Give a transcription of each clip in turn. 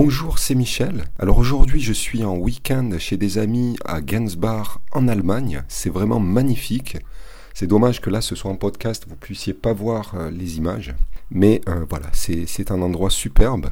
Bonjour, c'est Michel. Alors aujourd'hui, je suis en week-end chez des amis à Gensbach en Allemagne. C'est vraiment magnifique. C'est dommage que là, ce soit un podcast, vous puissiez pas voir euh, les images. Mais euh, voilà, c'est un endroit superbe.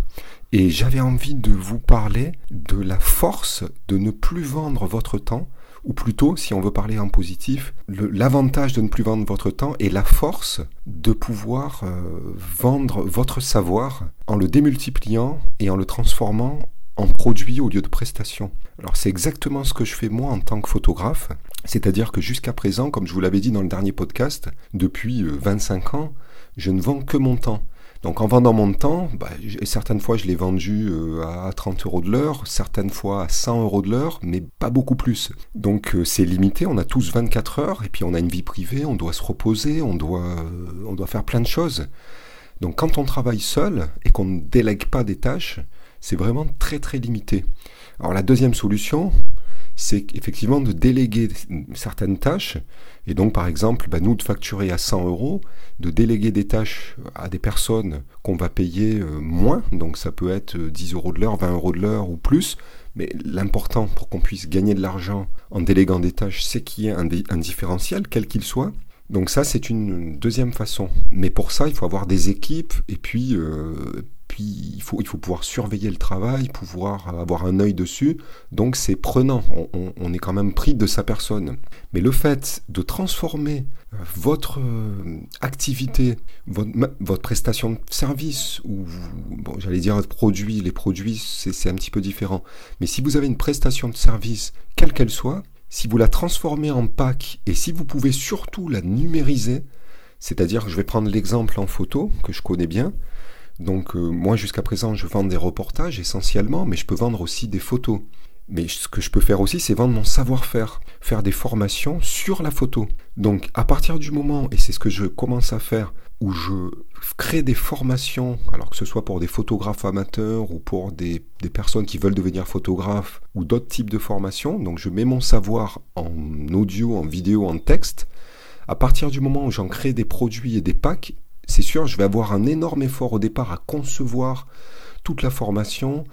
Et j'avais envie de vous parler de la force de ne plus vendre votre temps ou plutôt, si on veut parler en positif, l'avantage de ne plus vendre votre temps et la force de pouvoir euh, vendre votre savoir en le démultipliant et en le transformant en produit au lieu de prestation. Alors c'est exactement ce que je fais moi en tant que photographe, c'est-à-dire que jusqu'à présent, comme je vous l'avais dit dans le dernier podcast, depuis 25 euh, ans, je ne vends que mon temps. Donc en vendant mon temps, bah, certaines fois je l'ai vendu euh, à 30 euros de l'heure, certaines fois à 100 euros de l'heure, mais pas beaucoup plus. Donc euh, c'est limité, on a tous 24 heures, et puis on a une vie privée, on doit se reposer, on doit, euh, on doit faire plein de choses. Donc quand on travaille seul et qu'on ne délègue pas des tâches, c'est vraiment très très limité. Alors la deuxième solution, c'est effectivement de déléguer certaines tâches, et donc par exemple, bah, nous de facturer à 100 euros, de déléguer des tâches à des personnes qu'on va payer euh, moins, donc ça peut être 10 euh, euros de l'heure, 20 euros de l'heure ou plus, mais l'important pour qu'on puisse gagner de l'argent en déléguant des tâches, c'est qu'il y ait un, différentiel, quel qu'il soit, donc ça, c'est une deuxième façon. Mais pour ça, il faut avoir des équipes et puis, euh, puis il, faut, il faut pouvoir surveiller le travail, pouvoir avoir un œil dessus. Donc c'est prenant, on, est quand même pris de sa personne. Mais le fait de transformer euh, votre euh, activité, votre, votre, prestation de service, ou bon, j'allais dire votre produit, les produits, c'est un petit peu différent. Mais si vous avez une prestation de service, quelle qu'elle soit, si vous la transformez en pack et si vous pouvez surtout la numériser, c'est-à-dire je vais prendre l'exemple en photo que je connais bien. Donc euh, moi jusqu'à présent je vends des reportages essentiellement, mais je peux vendre aussi des photos. Mais ce que je peux faire aussi, c'est vendre mon savoir-faire, faire des formations sur la photo. Donc à partir du moment, et c'est ce que je commence à faire, où je crée des formations, alors que ce soit pour des photographes amateurs ou pour des, personnes qui veulent devenir photographes ou d'autres types de formations, donc je mets mon savoir en audio, en vidéo, en texte, à partir du moment où j'en crée des produits et des packs, c'est sûr, je vais avoir un énorme effort au départ à concevoir toute la formation,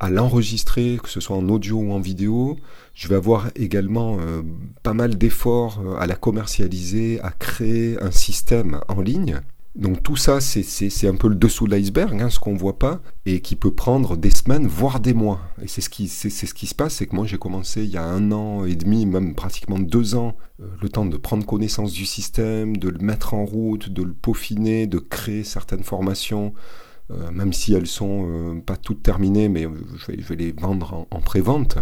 à l'enregistrer, que ce soit en audio ou en vidéo. Je vais avoir également euh, pas mal d'efforts euh, à la commercialiser, à créer un système en ligne. Donc tout ça, c'est un peu le dessous de l'iceberg, hein, ce qu'on ne voit pas, et qui peut prendre des semaines, voire des mois. Et c'est ce, qui, se passe, c'est que moi j'ai commencé il y a un an et demi, même pratiquement deux ans, euh, le temps de prendre connaissance du système, de le mettre en route, de le peaufiner, de créer certaines formations, euh, même si elles sont euh, pas toutes terminées, mais je vais, les vendre en, pré-vente.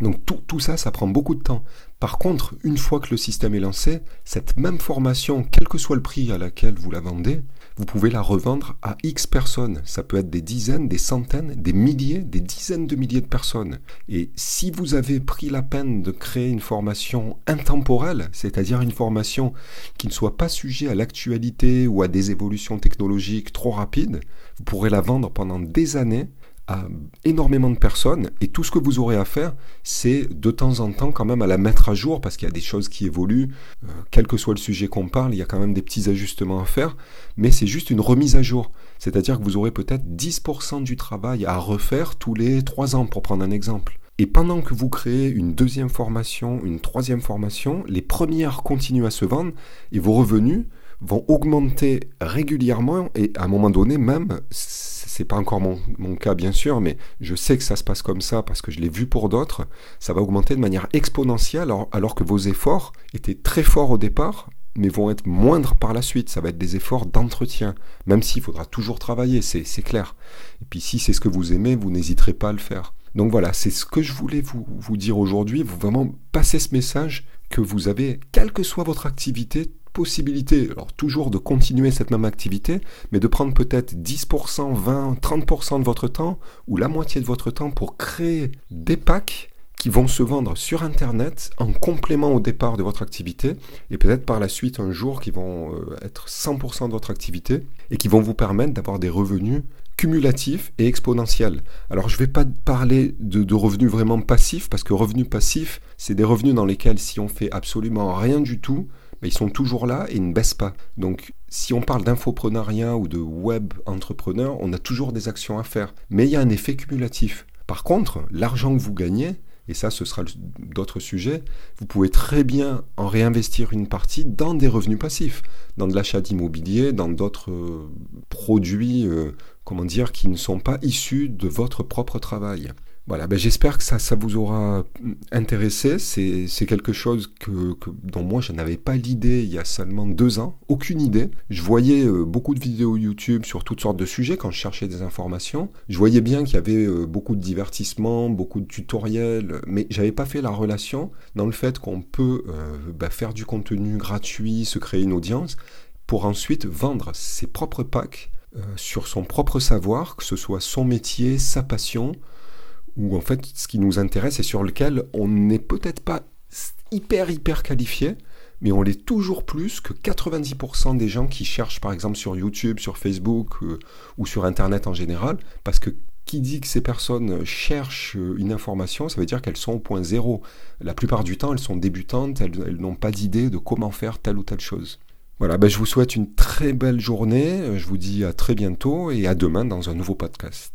Donc tout, ça, ça prend beaucoup de temps. Par contre, une fois que le système est lancé, cette même formation, quel que soit le prix à laquelle vous la vendez, vous pouvez la revendre à X personnes. Ça peut être des dizaines, des centaines, des milliers, des dizaines de milliers de personnes. Et si vous avez pris la peine de créer une formation intemporelle, c'est-à-dire une formation qui ne soit pas sujet à l'actualité ou à des évolutions technologiques trop rapides, vous pourrez la vendre pendant des années à énormément de personnes et tout ce que vous aurez à faire, c'est de temps en temps quand même à la mettre à jour parce qu'il y a des choses qui évoluent, euh, quel que soit le sujet qu'on parle, il y a quand même des petits ajustements à faire, mais c'est juste une remise à jour. C'est-à-dire que vous aurez peut-être 10% du travail à refaire tous les 3 ans pour prendre un exemple. Et pendant que vous créez une deuxième formation, une troisième formation, les premières continuent à se vendre et vos revenus vont augmenter régulièrement et à un moment donné même c'est pas encore mon, cas bien sûr, mais je sais que ça se passe comme ça parce que je l'ai vu pour d'autres, ça va augmenter de manière exponentielle alors, que vos efforts étaient très forts au départ, mais vont être moindres par la suite. Ça va être des efforts d'entretien, même s'il faudra toujours travailler, c'est clair. Et puis si c'est ce que vous aimez, vous n'hésiterez pas à le faire. Donc voilà, c'est ce que je voulais vous, vous dire aujourd'hui, vous vraiment passer ce message que vous avez, quelle que soit votre activité, possibilité, alors toujours de continuer cette même activité, mais de prendre peut-être 10%, 20, 30% de votre temps ou la moitié de votre temps pour créer des packs qui vont se vendre sur Internet en complément au départ de votre activité et peut-être par la suite un jour qui vont euh, être 100% de votre activité et qui vont vous permettre d'avoir des revenus cumulatifs et exponentiels. Alors je ne vais pas parler de, de, revenus vraiment passifs parce que revenus passifs, c'est des revenus dans lesquels si on fait absolument rien du tout, ils sont toujours là et ne baissent pas. Donc si on parle d'infoprenariat ou de web entrepreneur, on a toujours des actions à faire. Mais il y a un effet cumulatif. Par contre, l'argent que vous gagnez, et ça ce sera d'autres sujets, vous pouvez très bien en réinvestir une partie dans des revenus passifs, dans de l'achat d'immobilier, dans d'autres euh, produits, euh, comment dire, qui ne sont pas issus de votre propre travail. Voilà, ben j'espère que ça, ça vous aura intéressé. C'est quelque chose que, que, dont moi je n'avais pas l'idée il y a seulement deux ans, aucune idée. Je voyais euh, beaucoup de vidéos YouTube sur toutes sortes de sujets quand je cherchais des informations. Je voyais bien qu'il y avait euh, beaucoup de divertissements, beaucoup de tutoriels, mais j'avais pas fait la relation dans le fait qu'on peut euh, ben faire du contenu gratuit, se créer une audience, pour ensuite vendre ses propres packs sur son propre savoir, que ce soit son métier, sa passion ou en fait ce qui nous intéresse et sur lequel on n'est peut-être pas hyper hyper qualifié, mais on l'est toujours plus que 90% des gens qui cherchent par exemple sur YouTube, sur Facebook euh, ou sur Internet en général, parce que qui dit que ces personnes cherchent une information, ça veut dire qu'elles sont au point zéro. La plupart du temps, elles sont débutantes, elles, elles n'ont pas d'idée de comment faire telle ou telle chose. Voilà, ben je vous souhaite une très belle journée, je vous dis à très bientôt et à demain dans un nouveau podcast.